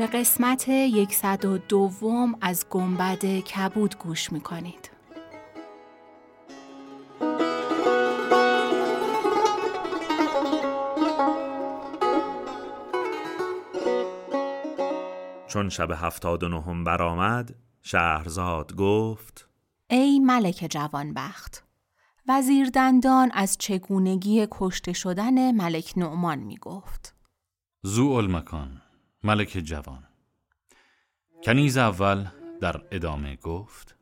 به قسمت یکصد و دوم از گنبد کبود گوش می‌کنید. چون شب هفتاد و نهم برآمد شهرزاد گفت ای ملک جوانبخت وزیر دندان از چگونگی کشته شدن ملک نعمان می گفت زو المکان ملک جوان. کنیز اول در ادامه گفت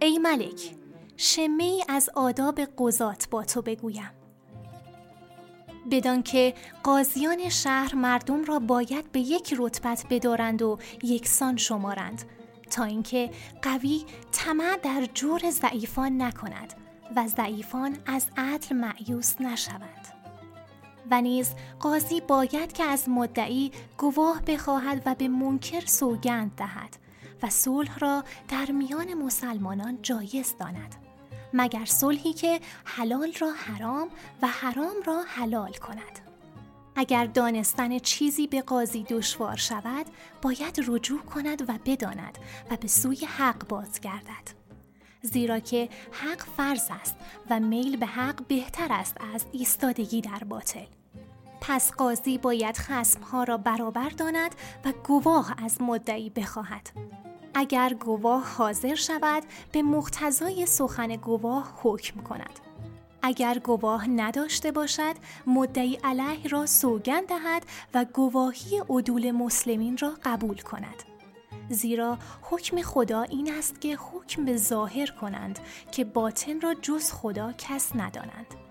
ای ملک شمه از آداب قضات با تو بگویم. بدان که قاضیان شهر مردم را باید به یک رتبت بدارند و یکسان شمارند تا اینکه قوی طمع در جور ضعیفان نکند و ضعیفان از عدل معیوس نشوند. و نیز قاضی باید که از مدعی گواه بخواهد و به منکر سوگند دهد و صلح را در میان مسلمانان جایز داند. مگر صلحی که حلال را حرام و حرام را حلال کند. اگر دانستن چیزی به قاضی دشوار شود باید رجوع کند و بداند و به سوی حق بازگردد. زیرا که حق فرض است و میل به حق بهتر است از ایستادگی در باطل. پس قاضی باید خسمها را برابر داند و گواه از مدعی بخواهد. اگر گواه حاضر شود به مقتضای سخن گواه حکم کند. اگر گواه نداشته باشد مدعی علیه را سوگند دهد و گواهی عدول مسلمین را قبول کند. زیرا حکم خدا این است که حکم به ظاهر کنند که باطن را جز خدا کس ندانند.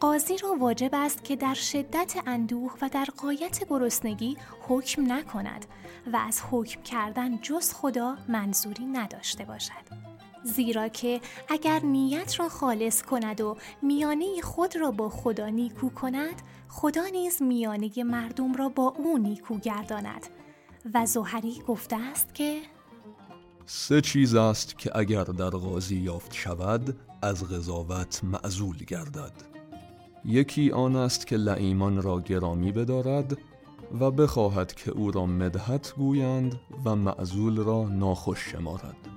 قاضی را واجب است که در شدت اندوه و در قایت گرسنگی حکم نکند و از حکم کردن جز خدا منظوری نداشته باشد. زیرا که اگر نیت را خالص کند و میانه خود را با خدا نیکو کند خدا نیز میانه مردم را با او نیکو گرداند. و زهری گفته است که سه چیز است که اگر در قاضی یافت شود از قضاوت معزول گردد. یکی آن است که لعیمان را گرامی بدارد و بخواهد که او را مدحت گویند و معزول را ناخوش شمارد.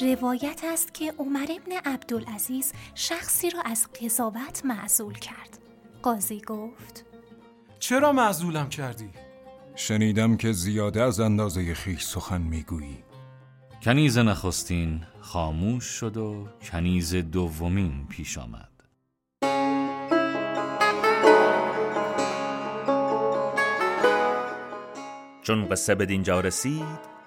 روایت است که عمر ابن عبدالعزیز شخصی را از قضاوت معزول کرد. قاضی گفت چرا معزولم کردی؟ شنیدم که زیاده از اندازه خیش سخن می‌گویی. کنیز نخستین خاموش شد و کنیز دومین پیش آمد. چون قصه به دینجا رسید